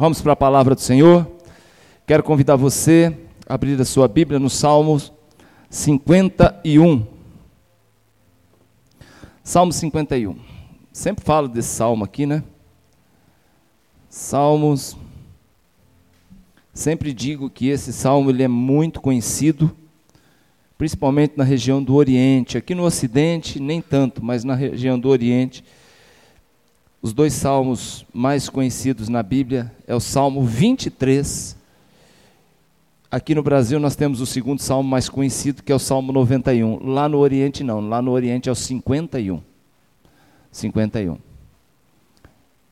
Vamos para a palavra do Senhor. Quero convidar você a abrir a sua Bíblia no Salmo 51. Salmo 51. Sempre falo desse salmo aqui, né? Salmos. Sempre digo que esse salmo ele é muito conhecido, principalmente na região do Oriente. Aqui no Ocidente, nem tanto, mas na região do Oriente os dois salmos mais conhecidos na Bíblia é o Salmo 23. Aqui no Brasil nós temos o segundo salmo mais conhecido, que é o Salmo 91. Lá no Oriente não, lá no Oriente é o 51. 51.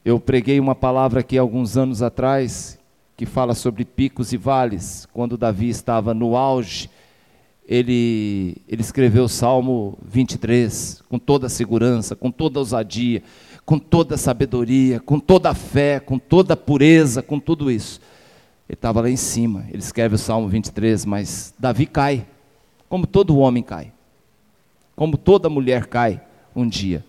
Eu preguei uma palavra aqui alguns anos atrás que fala sobre picos e vales. Quando Davi estava no auge, ele, ele escreveu o Salmo 23 com toda a segurança, com toda a ousadia, com toda a sabedoria, com toda a fé, com toda a pureza, com tudo isso. Ele estava lá em cima, ele escreve o Salmo 23, mas Davi cai, como todo homem cai, como toda mulher cai um dia.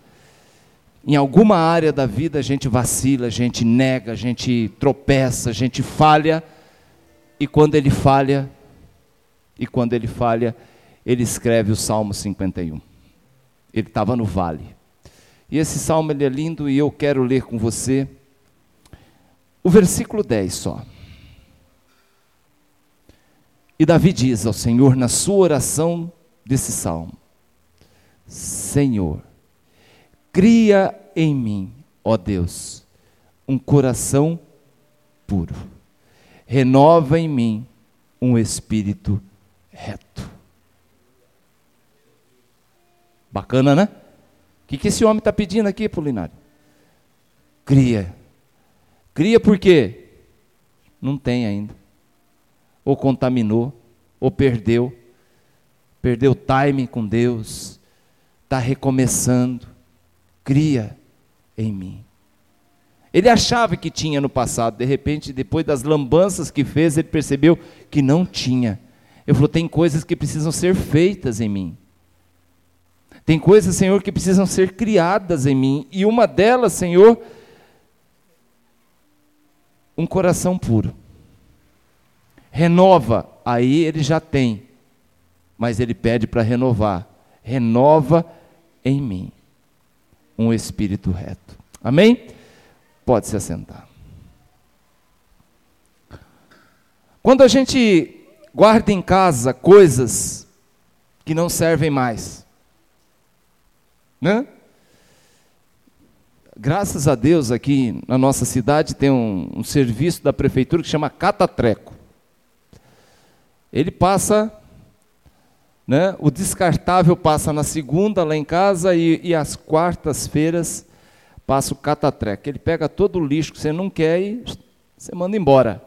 Em alguma área da vida a gente vacila, a gente nega, a gente tropeça, a gente falha, e quando ele falha, e quando ele falha, ele escreve o Salmo 51. Ele estava no vale. E esse salmo é lindo e eu quero ler com você o versículo 10 só. E Davi diz ao Senhor na sua oração desse salmo: Senhor, cria em mim, ó Deus, um coração puro. Renova em mim um espírito reto. Bacana, né? Que, que esse homem está pedindo aqui, Polinário? Cria. Cria por quê? Não tem ainda. Ou contaminou, ou perdeu. Perdeu time com Deus. Está recomeçando. Cria em mim. Ele achava que tinha no passado, de repente, depois das lambanças que fez, ele percebeu que não tinha. Ele falou: tem coisas que precisam ser feitas em mim. Tem coisas, Senhor, que precisam ser criadas em mim, e uma delas, Senhor, um coração puro. Renova, aí ele já tem, mas ele pede para renovar. Renova em mim um espírito reto. Amém? Pode se assentar. Quando a gente guarda em casa coisas que não servem mais, né? Graças a Deus, aqui na nossa cidade tem um, um serviço da prefeitura que chama Catatreco. Ele passa, né, o descartável passa na segunda lá em casa e, e às quartas-feiras passa o Catatreco. Ele pega todo o lixo que você não quer e você manda embora.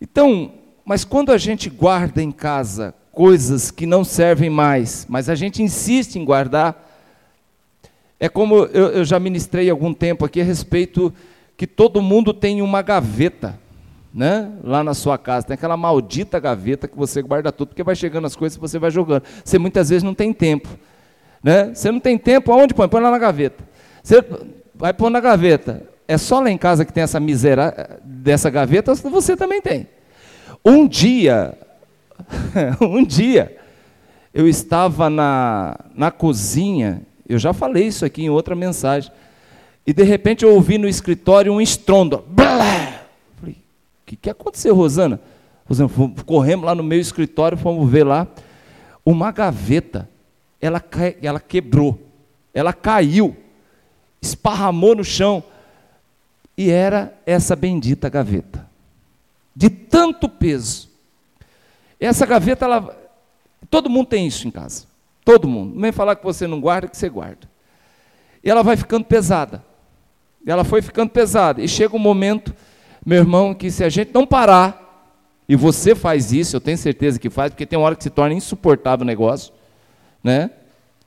Então, mas quando a gente guarda em casa coisas que não servem mais, mas a gente insiste em guardar, é como eu, eu já ministrei algum tempo aqui a respeito que todo mundo tem uma gaveta, né? Lá na sua casa, tem aquela maldita gaveta que você guarda tudo, porque vai chegando as coisas e você vai jogando. Você muitas vezes não tem tempo, né? Você não tem tempo, aonde põe? Põe lá na gaveta. Você vai pôr na gaveta. É só lá em casa que tem essa miséria dessa gaveta, você também tem. Um dia, um dia, eu estava na, na cozinha eu já falei isso aqui em outra mensagem. E de repente eu ouvi no escritório um estrondo. Falei, o que, que aconteceu, Rosana? Rosana, corremos lá no meu escritório, fomos ver lá. Uma gaveta, ela, ela quebrou, ela caiu, esparramou no chão. E era essa bendita gaveta. De tanto peso. Essa gaveta, ela, todo mundo tem isso em casa. Todo mundo. Não vem falar que você não guarda, que você guarda. E ela vai ficando pesada. Ela foi ficando pesada. E chega um momento, meu irmão, que se a gente não parar, e você faz isso, eu tenho certeza que faz, porque tem uma hora que se torna insuportável o negócio, né?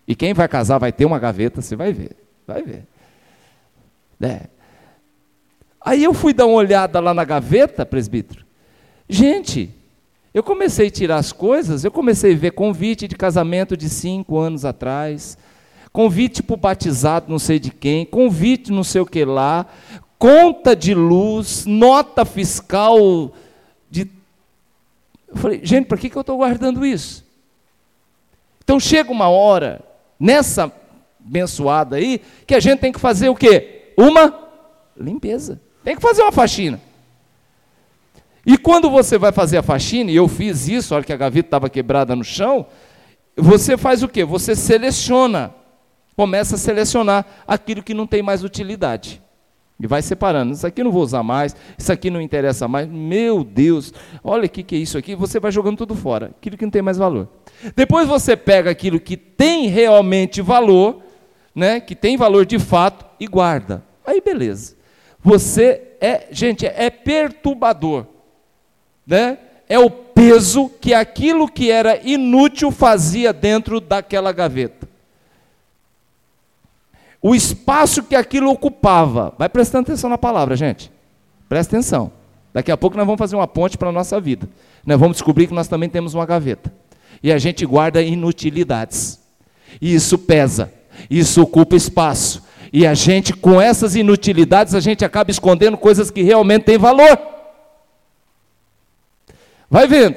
E quem vai casar vai ter uma gaveta, você vai ver. Vai ver. É. Aí eu fui dar uma olhada lá na gaveta, presbítero. Gente, eu comecei a tirar as coisas, eu comecei a ver convite de casamento de cinco anos atrás, convite para o batizado não sei de quem, convite não sei o que lá, conta de luz, nota fiscal de. Eu falei, gente, para que, que eu estou guardando isso? Então chega uma hora, nessa abençoada aí, que a gente tem que fazer o quê? Uma limpeza. Tem que fazer uma faxina. E quando você vai fazer a faxina, e eu fiz isso, olha que a gaveta estava quebrada no chão, você faz o quê? Você seleciona, começa a selecionar aquilo que não tem mais utilidade. E vai separando. Isso aqui não vou usar mais, isso aqui não interessa mais. Meu Deus, olha o que, que é isso aqui. Você vai jogando tudo fora, aquilo que não tem mais valor. Depois você pega aquilo que tem realmente valor, né, que tem valor de fato, e guarda. Aí beleza. Você é, gente, é perturbador. Né? É o peso que aquilo que era inútil fazia dentro daquela gaveta o espaço que aquilo ocupava. Vai prestando atenção na palavra, gente. Presta atenção. Daqui a pouco nós vamos fazer uma ponte para a nossa vida. Nós vamos descobrir que nós também temos uma gaveta. E a gente guarda inutilidades. E isso pesa. Isso ocupa espaço. E a gente, com essas inutilidades, a gente acaba escondendo coisas que realmente têm valor. Vai vendo.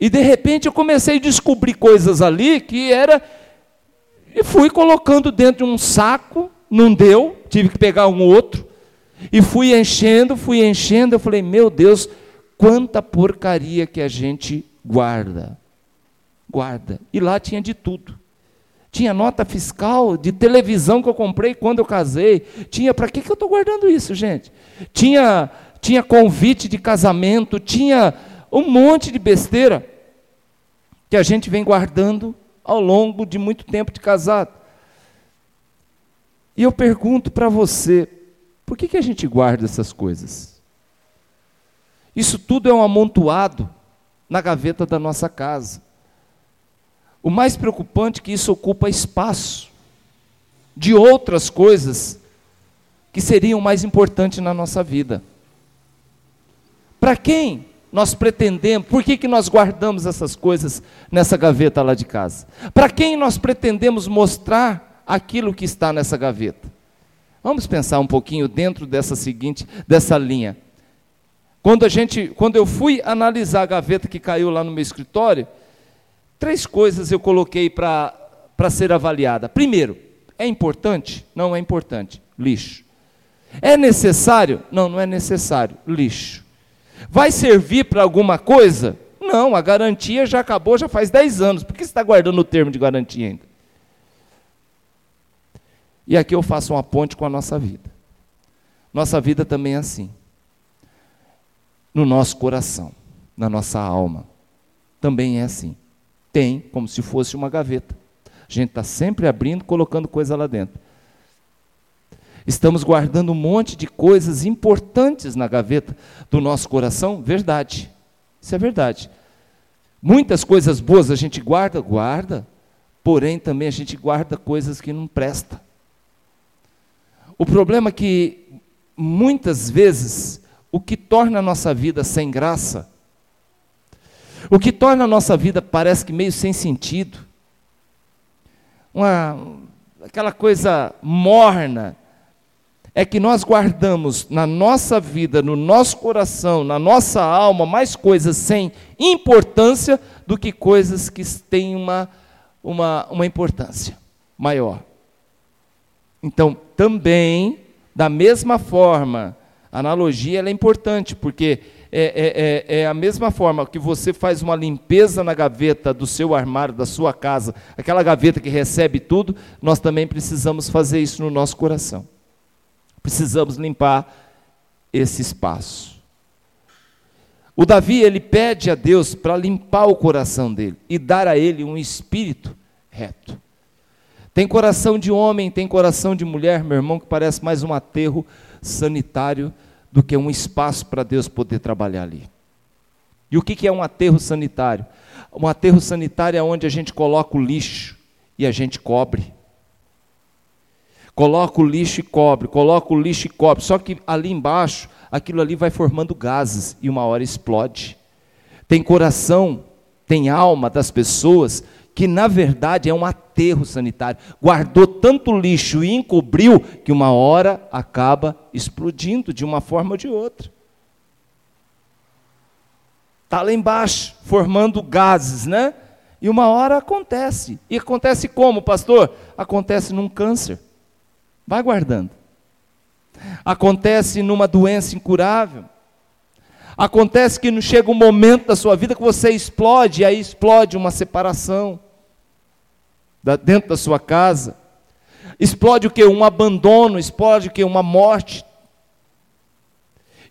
E de repente eu comecei a descobrir coisas ali que era e fui colocando dentro de um saco, não deu, tive que pegar um outro. E fui enchendo, fui enchendo. Eu falei, meu Deus, quanta porcaria que a gente guarda. Guarda. E lá tinha de tudo. Tinha nota fiscal de televisão que eu comprei quando eu casei. Tinha, para que, que eu estou guardando isso, gente? Tinha, tinha convite de casamento, tinha um monte de besteira que a gente vem guardando ao longo de muito tempo de casado. E eu pergunto para você, por que, que a gente guarda essas coisas? Isso tudo é um amontoado na gaveta da nossa casa. O mais preocupante é que isso ocupa espaço de outras coisas que seriam mais importantes na nossa vida. Para quem nós pretendemos, por que, que nós guardamos essas coisas nessa gaveta lá de casa? Para quem nós pretendemos mostrar aquilo que está nessa gaveta? Vamos pensar um pouquinho dentro dessa seguinte, dessa linha. Quando a gente, quando eu fui analisar a gaveta que caiu lá no meu escritório, três coisas eu coloquei para ser avaliada. Primeiro, é importante? Não é importante. Lixo. É necessário? Não, não é necessário. Lixo. Vai servir para alguma coisa? Não, a garantia já acabou, já faz 10 anos. Por que você está guardando o termo de garantia ainda? E aqui eu faço uma ponte com a nossa vida. Nossa vida também é assim. No nosso coração, na nossa alma, também é assim. Tem como se fosse uma gaveta. A gente está sempre abrindo, colocando coisa lá dentro. Estamos guardando um monte de coisas importantes na gaveta do nosso coração? Verdade. Isso é verdade. Muitas coisas boas a gente guarda, guarda, porém também a gente guarda coisas que não prestam. O problema é que muitas vezes o que torna a nossa vida sem graça, o que torna a nossa vida parece que meio sem sentido, uma, aquela coisa morna, é que nós guardamos na nossa vida, no nosso coração, na nossa alma, mais coisas sem importância do que coisas que têm uma, uma, uma importância maior. Então, também, da mesma forma, a analogia é importante, porque é, é, é, é, a mesma forma que você faz uma limpeza na gaveta do seu armário, da sua casa, aquela gaveta que recebe tudo, nós também precisamos fazer isso no nosso coração. Precisamos limpar esse espaço. O Davi, ele pede a Deus para limpar o coração dele e dar a ele um espírito reto. Tem coração de homem, tem coração de mulher, meu irmão, que parece mais um aterro sanitário do que um espaço para Deus poder trabalhar ali. E o que é um aterro sanitário? Um aterro sanitário é onde a gente coloca o lixo e a gente cobre. Coloca o lixo e cobre, coloca o lixo e cobre. Só que ali embaixo, aquilo ali vai formando gases e uma hora explode. Tem coração, tem alma das pessoas que na verdade é um aterro sanitário. Guardou tanto lixo e encobriu que uma hora acaba explodindo de uma forma ou de outra. Está lá embaixo, formando gases, né? E uma hora acontece. E acontece como, pastor? Acontece num câncer. Vai guardando. Acontece numa doença incurável. Acontece que não chega um momento da sua vida que você explode, e aí explode uma separação dentro da sua casa. Explode o que? Um abandono, explode o que? Uma morte.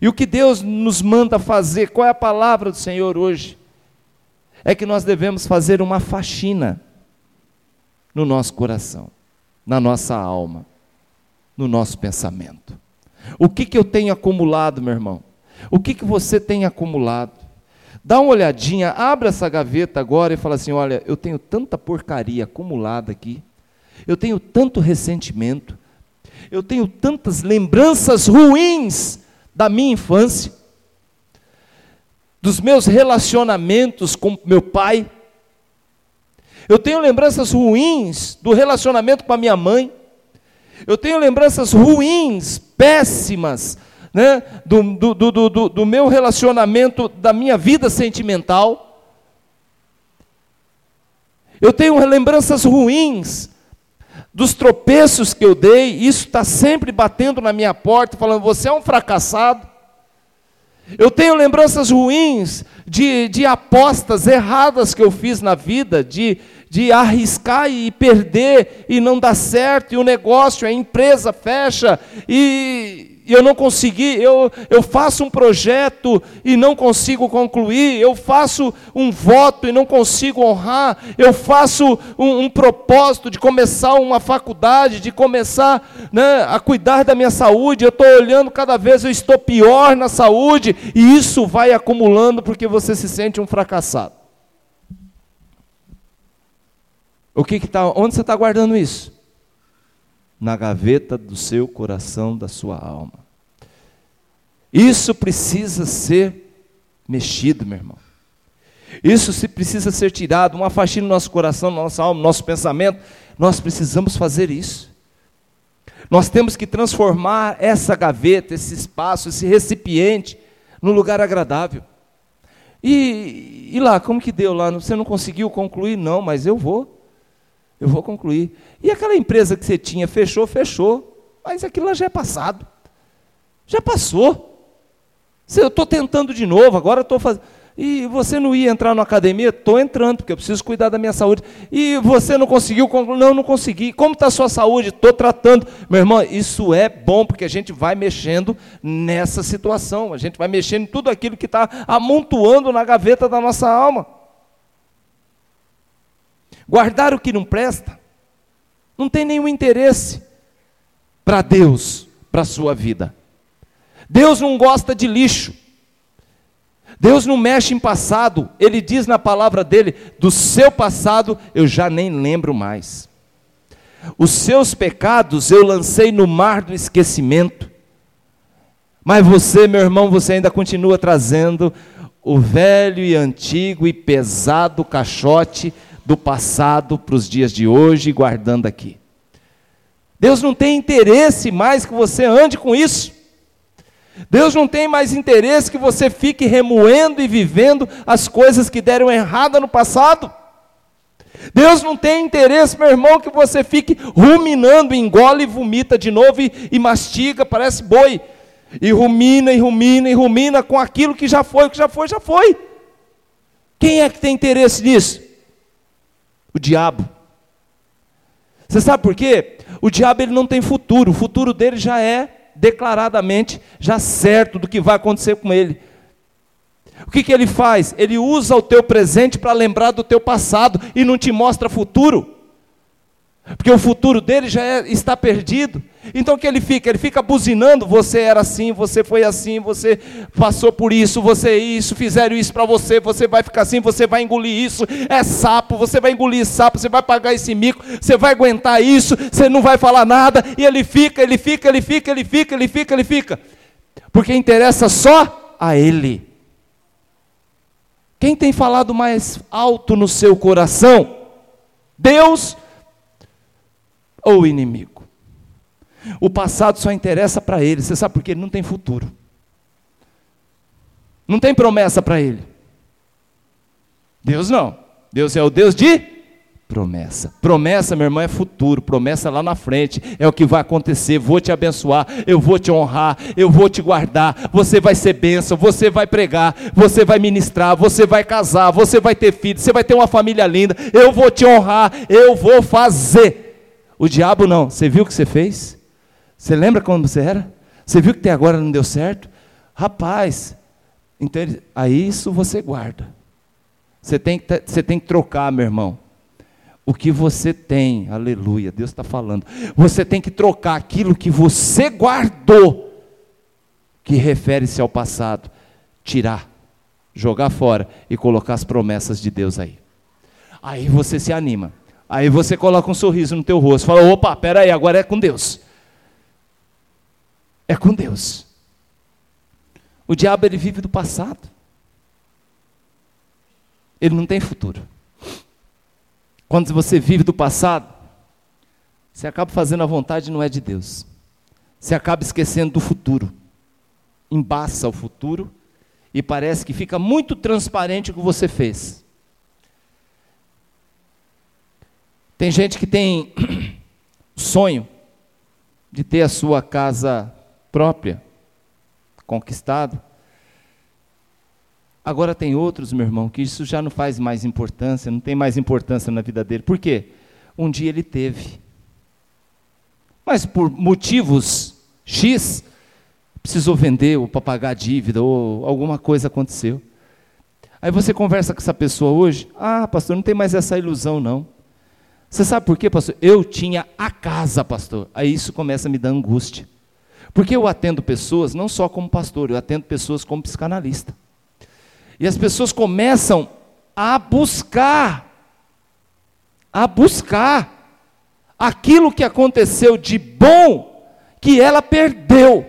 E o que Deus nos manda fazer, qual é a palavra do Senhor hoje? É que nós devemos fazer uma faxina no nosso coração, na nossa alma, no nosso pensamento. O que, que eu tenho acumulado, meu irmão? O que, que você tem acumulado? Dá uma olhadinha, abre essa gaveta agora e fala assim: olha, eu tenho tanta porcaria acumulada aqui, eu tenho tanto ressentimento, eu tenho tantas lembranças ruins da minha infância, dos meus relacionamentos com meu pai, eu tenho lembranças ruins do relacionamento com a minha mãe, eu tenho lembranças ruins, péssimas, né, do, do, do, do, do meu relacionamento, da minha vida sentimental. Eu tenho lembranças ruins dos tropeços que eu dei, isso está sempre batendo na minha porta, falando: você é um fracassado. Eu tenho lembranças ruins de, de apostas erradas que eu fiz na vida, de, de arriscar e perder e não dar certo, e o negócio, a empresa fecha, e, eu não consegui, eu, eu faço um projeto e não consigo concluir, eu faço um voto e não consigo honrar, eu faço um, um propósito de começar uma faculdade, de começar né, a cuidar da minha saúde, eu estou olhando cada vez eu estou pior na saúde, e isso vai acumulando porque você se sente um fracassado. O que está? Onde você está guardando isso? na gaveta do seu coração, da sua alma. Isso precisa ser mexido, meu irmão. Isso se precisa ser tirado, uma faxina no nosso coração, na nossa alma, no nosso pensamento. Nós precisamos fazer isso. Nós temos que transformar essa gaveta, esse espaço, esse recipiente, num lugar agradável. E, e lá, como que deu lá? Você não conseguiu concluir? Não, mas eu vou. Eu vou concluir. E aquela empresa que você tinha, fechou, fechou. Mas aquilo lá já é passado. Já passou. Eu estou tentando de novo, agora estou fazendo. E você não ia entrar na academia? Estou entrando, porque eu preciso cuidar da minha saúde. E você não conseguiu? Não, não consegui. Como está a sua saúde? Estou tratando. Meu irmão, isso é bom, porque a gente vai mexendo nessa situação. A gente vai mexendo em tudo aquilo que está amontoando na gaveta da nossa alma. Guardar o que não presta não tem nenhum interesse para Deus, para a sua vida. Deus não gosta de lixo. Deus não mexe em passado. Ele diz na palavra dele: do seu passado eu já nem lembro mais. Os seus pecados eu lancei no mar do esquecimento. Mas você, meu irmão, você ainda continua trazendo o velho e antigo e pesado caixote do passado para os dias de hoje guardando aqui. Deus não tem interesse mais que você ande com isso. Deus não tem mais interesse que você fique remoendo e vivendo as coisas que deram errada no passado. Deus não tem interesse, meu irmão, que você fique ruminando, engole e vomita de novo e, e mastiga, parece boi. E rumina, e rumina, e rumina com aquilo que já foi, o que já foi, já foi. Quem é que tem interesse nisso? O diabo. Você sabe por quê? O diabo ele não tem futuro, o futuro dele já é declaradamente já certo do que vai acontecer com ele. O que, que ele faz? Ele usa o teu presente para lembrar do teu passado e não te mostra futuro. Porque o futuro dele já é, está perdido. Então o que ele fica? Ele fica buzinando: você era assim, você foi assim, você passou por isso, você isso, fizeram isso para você, você vai ficar assim, você vai engolir isso, é sapo, você vai engolir sapo, você vai pagar esse mico, você vai aguentar isso, você não vai falar nada, e ele fica, ele fica, ele fica, ele fica, ele fica, ele fica. Porque interessa só a ele. Quem tem falado mais alto no seu coração? Deus ou o inimigo. O passado só interessa para ele, você sabe por quê? Ele não tem futuro. Não tem promessa para ele. Deus não. Deus é o Deus de promessa. Promessa, meu irmão, é futuro. Promessa lá na frente. É o que vai acontecer. Vou te abençoar. Eu vou te honrar. Eu vou te guardar. Você vai ser bênção. Você vai pregar. Você vai ministrar. Você vai casar. Você vai ter filhos. Você vai ter uma família linda. Eu vou te honrar. Eu vou fazer. O diabo não. Você viu o que você fez? Você lembra quando você era? Você viu que até agora não deu certo? Rapaz, então aí isso você guarda. Você tem, que, você tem que trocar, meu irmão. O que você tem, aleluia, Deus está falando. Você tem que trocar aquilo que você guardou, que refere-se ao passado, tirar, jogar fora e colocar as promessas de Deus aí. Aí você se anima. Aí você coloca um sorriso no teu rosto, fala: "Opa, espera aí, agora é com Deus". É com Deus. O diabo ele vive do passado. Ele não tem futuro. Quando você vive do passado, você acaba fazendo a vontade não é de Deus. Você acaba esquecendo do futuro. Embaça o futuro e parece que fica muito transparente o que você fez. Tem gente que tem sonho de ter a sua casa própria, conquistado. Agora tem outros, meu irmão, que isso já não faz mais importância, não tem mais importância na vida dele. Por quê? Um dia ele teve. Mas por motivos X, precisou vender ou para pagar a dívida, ou alguma coisa aconteceu. Aí você conversa com essa pessoa hoje, ah, pastor, não tem mais essa ilusão, não. Você sabe por quê, pastor? Eu tinha a casa, pastor. Aí isso começa a me dar angústia. Porque eu atendo pessoas, não só como pastor, eu atendo pessoas como psicanalista. E as pessoas começam a buscar, a buscar aquilo que aconteceu de bom que ela perdeu.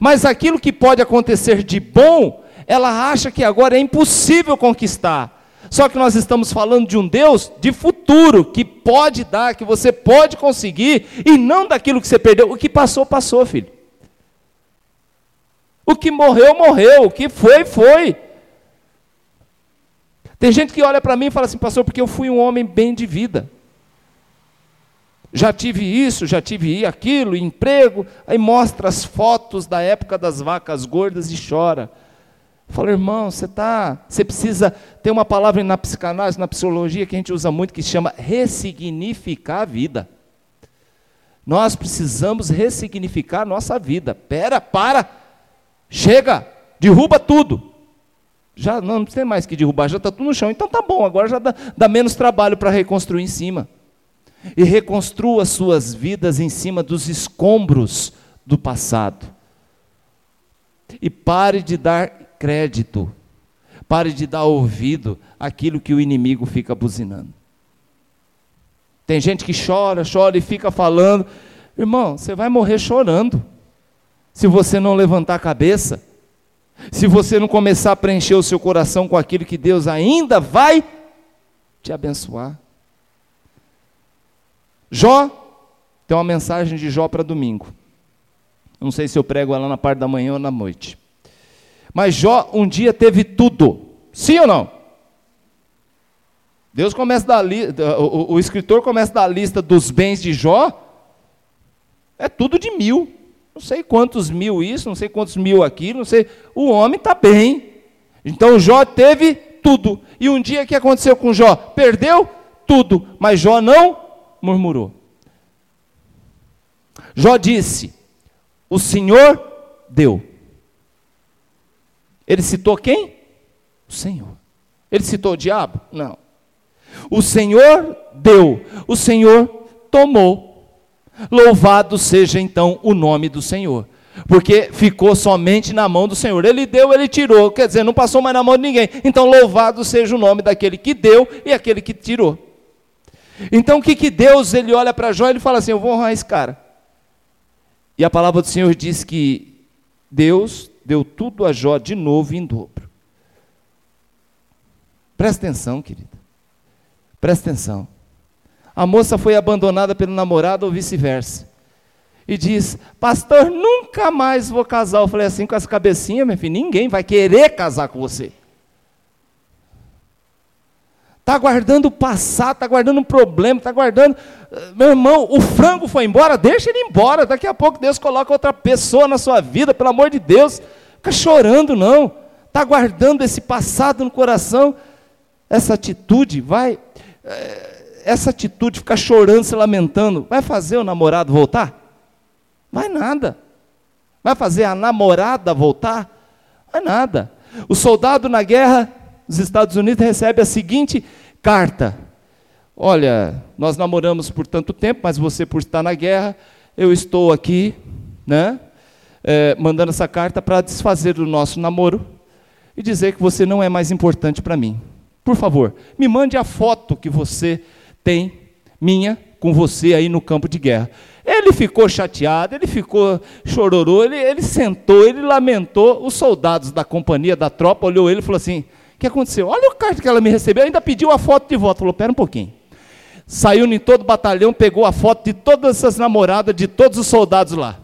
Mas aquilo que pode acontecer de bom, ela acha que agora é impossível conquistar. Só que nós estamos falando de um Deus de futuro, que pode dar, que você pode conseguir, e não daquilo que você perdeu. O que passou, passou, filho. O que morreu, morreu. O que foi, foi. Tem gente que olha para mim e fala assim, pastor, porque eu fui um homem bem de vida. Já tive isso, já tive aquilo, emprego. Aí mostra as fotos da época das vacas gordas e chora. Fala, irmão, você tá, você precisa ter uma palavra na psicanálise, na psicologia que a gente usa muito que chama ressignificar a vida. Nós precisamos ressignificar a nossa vida. Pera, para, chega, derruba tudo. Já não, não tem mais que derrubar, já está tudo no chão. Então tá bom, agora já dá, dá menos trabalho para reconstruir em cima. E reconstrua suas vidas em cima dos escombros do passado. E pare de dar crédito. Pare de dar ouvido àquilo que o inimigo fica buzinando. Tem gente que chora, chora e fica falando. Irmão, você vai morrer chorando. Se você não levantar a cabeça. Se você não começar a preencher o seu coração com aquilo que Deus ainda vai te abençoar. Jó, tem uma mensagem de Jó para domingo. Não sei se eu prego ela na parte da manhã ou na noite. Mas Jó um dia teve tudo. Sim ou não? Deus começa a dar li... o, o escritor começa a dar a lista dos bens de Jó. É tudo de mil. Não sei quantos mil isso, não sei quantos mil aquilo, não sei. O homem está bem. Então Jó teve tudo. E um dia o que aconteceu com Jó? Perdeu tudo, mas Jó não murmurou. Jó disse: O Senhor deu. Ele citou quem? O Senhor. Ele citou o diabo? Não. O Senhor deu, o Senhor tomou. Louvado seja então o nome do Senhor. Porque ficou somente na mão do Senhor. Ele deu, ele tirou. Quer dizer, não passou mais na mão de ninguém. Então, louvado seja o nome daquele que deu e aquele que tirou. Então, o que, que Deus, ele olha para Jó e ele fala assim: Eu vou honrar esse cara. E a palavra do Senhor diz que Deus deu tudo a Jó de novo em dobro. Presta atenção, querida. Presta atenção. A moça foi abandonada pelo namorado ou vice-versa. E diz: Pastor, nunca mais vou casar. Eu falei assim com essa cabecinha, meu filho: ninguém vai querer casar com você. Está guardando o passado, está guardando um problema, está guardando. Meu irmão, o frango foi embora, deixa ele embora. Daqui a pouco Deus coloca outra pessoa na sua vida, pelo amor de Deus. Fica chorando, não. Está guardando esse passado no coração. Essa atitude vai. Eh, essa atitude, ficar chorando, se lamentando, vai fazer o namorado voltar? Vai nada. Vai fazer a namorada voltar? Vai nada. O soldado na guerra os Estados Unidos recebe a seguinte carta: Olha, nós namoramos por tanto tempo, mas você por estar na guerra, eu estou aqui, né? É, mandando essa carta para desfazer do nosso namoro e dizer que você não é mais importante para mim. Por favor, me mande a foto que você tem minha com você aí no campo de guerra. Ele ficou chateado, ele ficou chororô, ele, ele sentou, ele lamentou. Os soldados da companhia, da tropa, olhou ele e falou assim: o que aconteceu? Olha o carta que ela me recebeu, ainda pediu a foto de volta. Falou, pera um pouquinho. Saiu em todo o batalhão, pegou a foto de todas essas namoradas, de todos os soldados lá.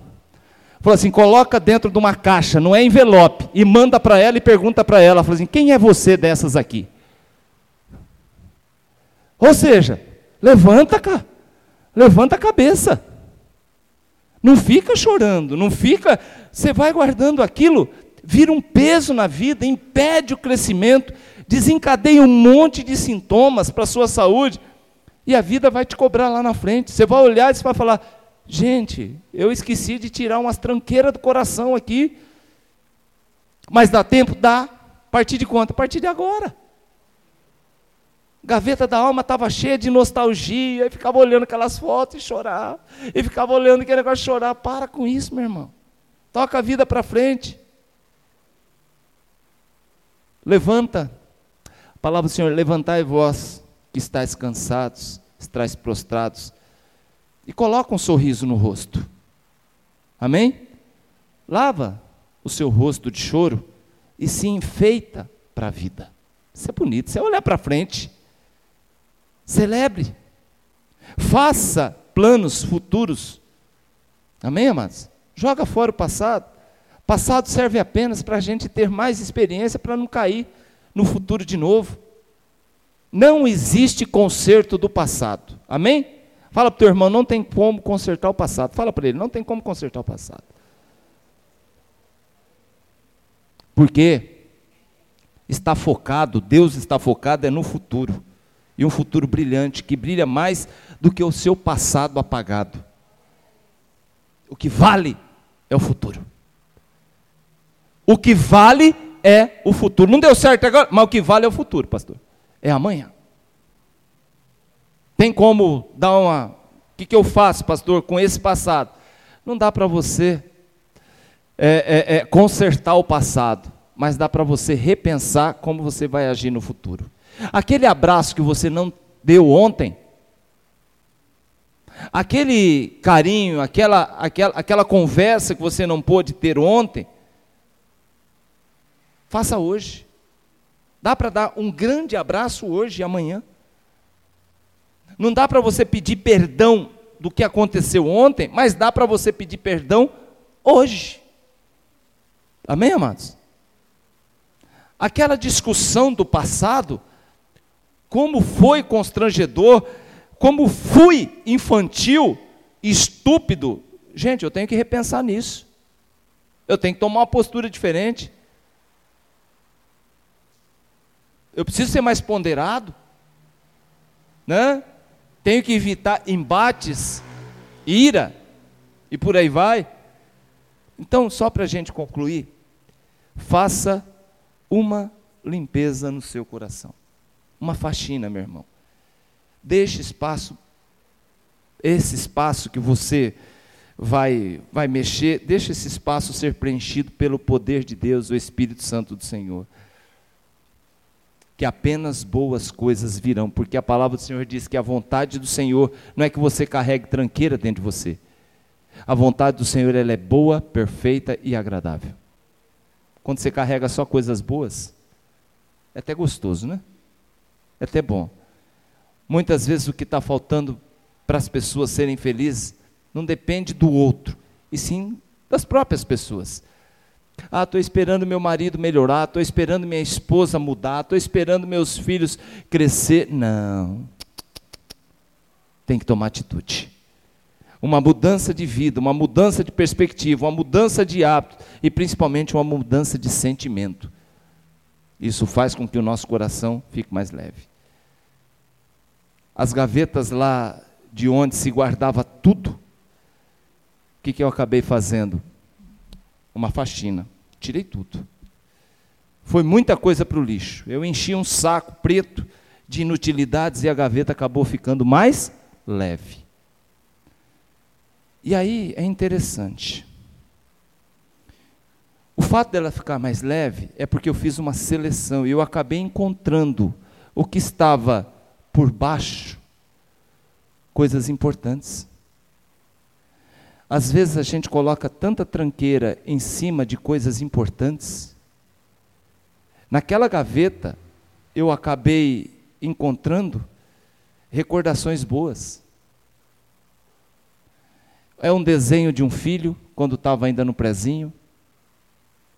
Falou assim, coloca dentro de uma caixa, não é envelope, e manda para ela e pergunta para ela, falou assim, quem é você dessas aqui? Ou seja, levanta, cara, levanta a cabeça. Não fica chorando, não fica, você vai guardando aquilo, vira um peso na vida, impede o crescimento, desencadeia um monte de sintomas para a sua saúde, e a vida vai te cobrar lá na frente. Você vai olhar e você vai falar: gente, eu esqueci de tirar umas tranqueiras do coração aqui. Mas dá tempo? Dá. A partir de quanto? A partir de agora. Gaveta da alma estava cheia de nostalgia, e ficava olhando aquelas fotos e chorar, e ficava olhando aquele negócio de chorar. Para com isso, meu irmão. Toca a vida para frente. Levanta. A palavra do Senhor, levantai vós que estáis cansados, estáis prostrados, e coloca um sorriso no rosto. Amém? Lava o seu rosto de choro e se enfeita para a vida. Isso é bonito, você olhar para frente. Celebre. Faça planos futuros. Amém, amados? Joga fora o passado. Passado serve apenas para a gente ter mais experiência para não cair no futuro de novo. Não existe conserto do passado. Amém? Fala para o teu irmão, não tem como consertar o passado. Fala para ele, não tem como consertar o passado. Porque está focado, Deus está focado é no futuro. E um futuro brilhante, que brilha mais do que o seu passado apagado. O que vale é o futuro. O que vale é o futuro. Não deu certo agora, mas o que vale é o futuro, pastor. É amanhã. Tem como dar uma. O que, que eu faço, pastor, com esse passado? Não dá para você é, é, é, consertar o passado, mas dá para você repensar como você vai agir no futuro. Aquele abraço que você não deu ontem, aquele carinho, aquela, aquela, aquela conversa que você não pôde ter ontem, Faça hoje. Dá para dar um grande abraço hoje e amanhã. Não dá para você pedir perdão do que aconteceu ontem, mas dá para você pedir perdão hoje. Amém, amados? Aquela discussão do passado, como foi constrangedor, como fui infantil, estúpido. Gente, eu tenho que repensar nisso. Eu tenho que tomar uma postura diferente. Eu preciso ser mais ponderado, né? Tenho que evitar embates, ira e por aí vai. Então, só para a gente concluir, faça uma limpeza no seu coração, uma faxina, meu irmão. Deixe espaço, esse espaço que você vai, vai mexer, deixe esse espaço ser preenchido pelo poder de Deus, o Espírito Santo do Senhor que apenas boas coisas virão, porque a palavra do Senhor diz que a vontade do Senhor não é que você carregue tranqueira dentro de você. A vontade do Senhor ela é boa, perfeita e agradável. Quando você carrega só coisas boas, é até gostoso, né? É até bom. Muitas vezes o que está faltando para as pessoas serem felizes não depende do outro, e sim das próprias pessoas. Ah, estou esperando meu marido melhorar, estou esperando minha esposa mudar, estou esperando meus filhos crescer. Não. Tem que tomar atitude. Uma mudança de vida, uma mudança de perspectiva, uma mudança de hábito e principalmente uma mudança de sentimento. Isso faz com que o nosso coração fique mais leve. As gavetas lá de onde se guardava tudo, o que, que eu acabei fazendo? Uma faxina. Tirei tudo. Foi muita coisa para o lixo. Eu enchi um saco preto de inutilidades e a gaveta acabou ficando mais leve. E aí é interessante. O fato dela ficar mais leve é porque eu fiz uma seleção e eu acabei encontrando o que estava por baixo, coisas importantes. Às vezes a gente coloca tanta tranqueira em cima de coisas importantes. Naquela gaveta, eu acabei encontrando recordações boas. É um desenho de um filho, quando estava ainda no prezinho.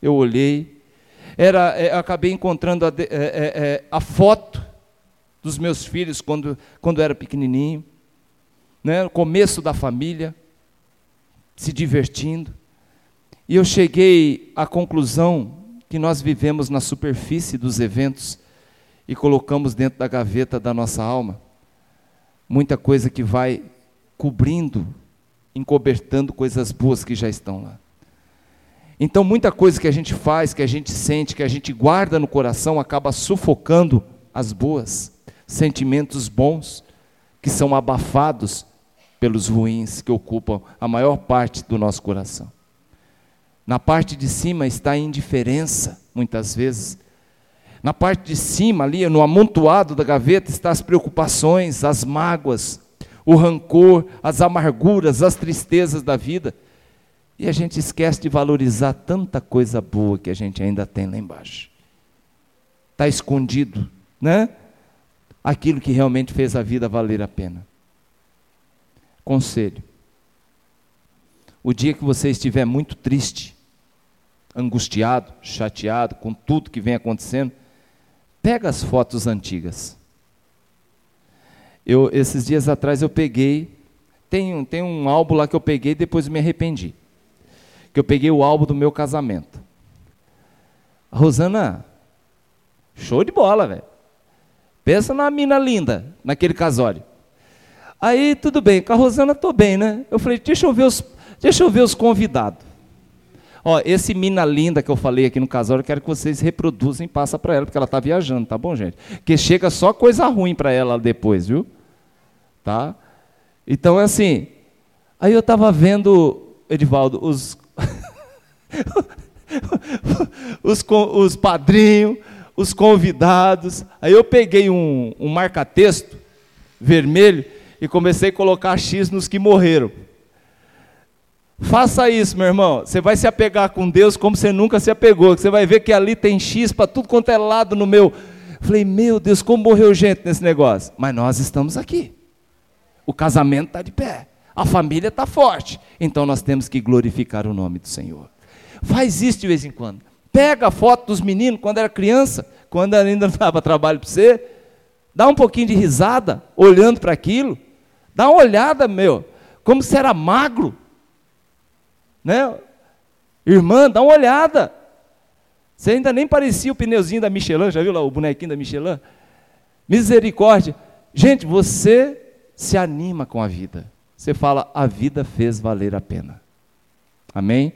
Eu olhei. Era, é, acabei encontrando a, é, é, é, a foto dos meus filhos quando, quando era pequenininho, né, o começo da família, se divertindo. E eu cheguei à conclusão que nós vivemos na superfície dos eventos e colocamos dentro da gaveta da nossa alma muita coisa que vai cobrindo, encobertando coisas boas que já estão lá. Então, muita coisa que a gente faz, que a gente sente, que a gente guarda no coração, acaba sufocando as boas sentimentos bons que são abafados pelos ruins que ocupam a maior parte do nosso coração. Na parte de cima está a indiferença, muitas vezes. Na parte de cima, ali, no amontoado da gaveta, estão as preocupações, as mágoas, o rancor, as amarguras, as tristezas da vida. E a gente esquece de valorizar tanta coisa boa que a gente ainda tem lá embaixo. Está escondido, né? aquilo que realmente fez a vida valer a pena. Conselho: o dia que você estiver muito triste, angustiado, chateado com tudo que vem acontecendo, pega as fotos antigas. Eu, esses dias atrás eu peguei, tem um, tem um álbum lá que eu peguei e depois me arrependi. Que eu peguei o álbum do meu casamento. Rosana, show de bola, velho. Pensa numa mina linda, naquele casório. Aí, tudo bem, com a Rosana estou bem, né? Eu falei, deixa eu ver os, deixa eu ver os convidados. Ó, esse mina linda que eu falei aqui no casório, eu quero que vocês reproduzam e passem para ela, porque ela está viajando, tá bom, gente? Que chega só coisa ruim para ela depois, viu? Tá? Então, é assim, aí eu estava vendo, Edivaldo, os, os, os padrinhos, os convidados. Aí eu peguei um, um marca-texto vermelho e comecei a colocar X nos que morreram. Faça isso, meu irmão. Você vai se apegar com Deus como você nunca se apegou. Você vai ver que ali tem X para tudo quanto é lado no meu. Falei, meu Deus, como morreu gente nesse negócio. Mas nós estamos aqui. O casamento está de pé. A família está forte. Então nós temos que glorificar o nome do Senhor. Faz isso de vez em quando. Pega a foto dos meninos quando era criança, quando ainda não dava trabalho para você. Dá um pouquinho de risada, olhando para aquilo. Dá uma olhada, meu, como se era magro. Né? Irmã, dá uma olhada. Você ainda nem parecia o pneuzinho da Michelin, já viu lá o bonequinho da Michelin? Misericórdia. Gente, você se anima com a vida. Você fala, a vida fez valer a pena. Amém?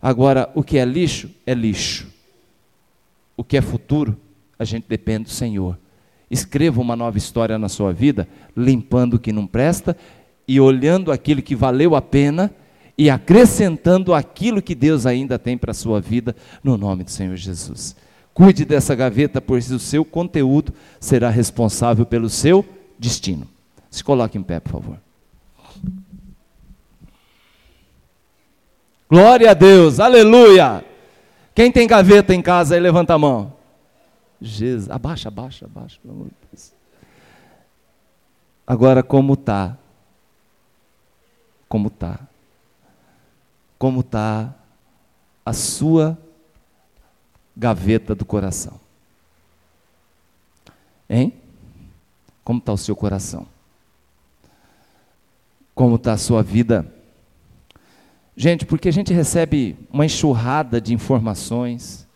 Agora, o que é lixo, é lixo. O que é futuro, a gente depende do Senhor. Escreva uma nova história na sua vida, limpando o que não presta e olhando aquilo que valeu a pena e acrescentando aquilo que Deus ainda tem para a sua vida, no nome do Senhor Jesus. Cuide dessa gaveta, pois o seu conteúdo será responsável pelo seu destino. Se coloque em pé, por favor. Glória a Deus, aleluia. Quem tem gaveta em casa levanta a mão. Jesus, abaixa, abaixa, abaixa, pelo amor de Deus. Agora, como está? Como está? Como está a sua gaveta do coração? Hein? Como está o seu coração? Como está a sua vida? Gente, porque a gente recebe uma enxurrada de informações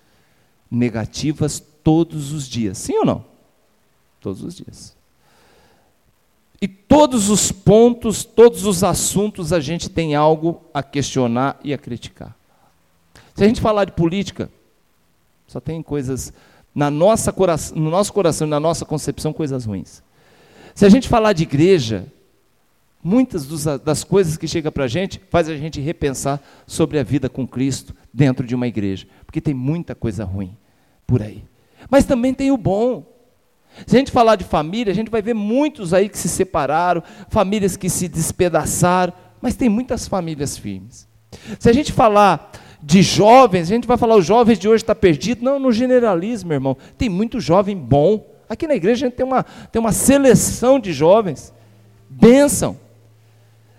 negativas todos os dias. Sim ou não? Todos os dias. E todos os pontos, todos os assuntos, a gente tem algo a questionar e a criticar. Se a gente falar de política, só tem coisas na nossa no nosso coração, na nossa concepção, coisas ruins. Se a gente falar de igreja, muitas das coisas que chegam para a gente faz a gente repensar sobre a vida com Cristo dentro de uma igreja, porque tem muita coisa ruim por aí. Mas também tem o bom. Se a gente falar de família, a gente vai ver muitos aí que se separaram, famílias que se despedaçaram, mas tem muitas famílias firmes. Se a gente falar de jovens, a gente vai falar os jovens de hoje estão tá perdidos. Não, no generalismo, meu irmão. Tem muito jovem bom. Aqui na igreja a gente tem uma, tem uma seleção de jovens. Bênção.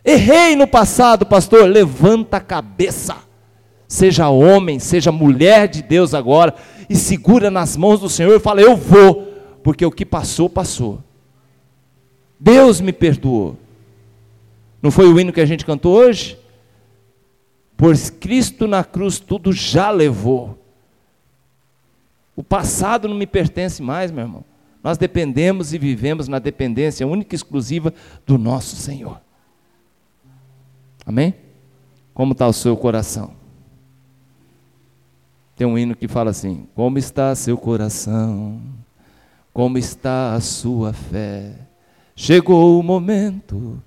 Errei no passado, pastor. Levanta a cabeça. Seja homem, seja mulher de Deus agora. E segura nas mãos do Senhor e fala: Eu vou. Porque o que passou, passou. Deus me perdoou. Não foi o hino que a gente cantou hoje? Por Cristo na cruz tudo já levou. O passado não me pertence mais, meu irmão. Nós dependemos e vivemos na dependência única e exclusiva do nosso Senhor. Amém? Como está o seu coração? Tem um hino que fala assim: Como está seu coração? Como está a sua fé? Chegou o momento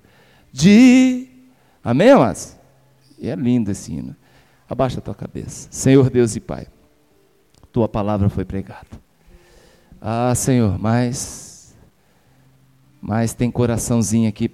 de. Amém, amados? E é lindo esse hino. Abaixa a tua cabeça. Senhor Deus e Pai, tua palavra foi pregada. Ah, Senhor, mas, mas tem coraçãozinho aqui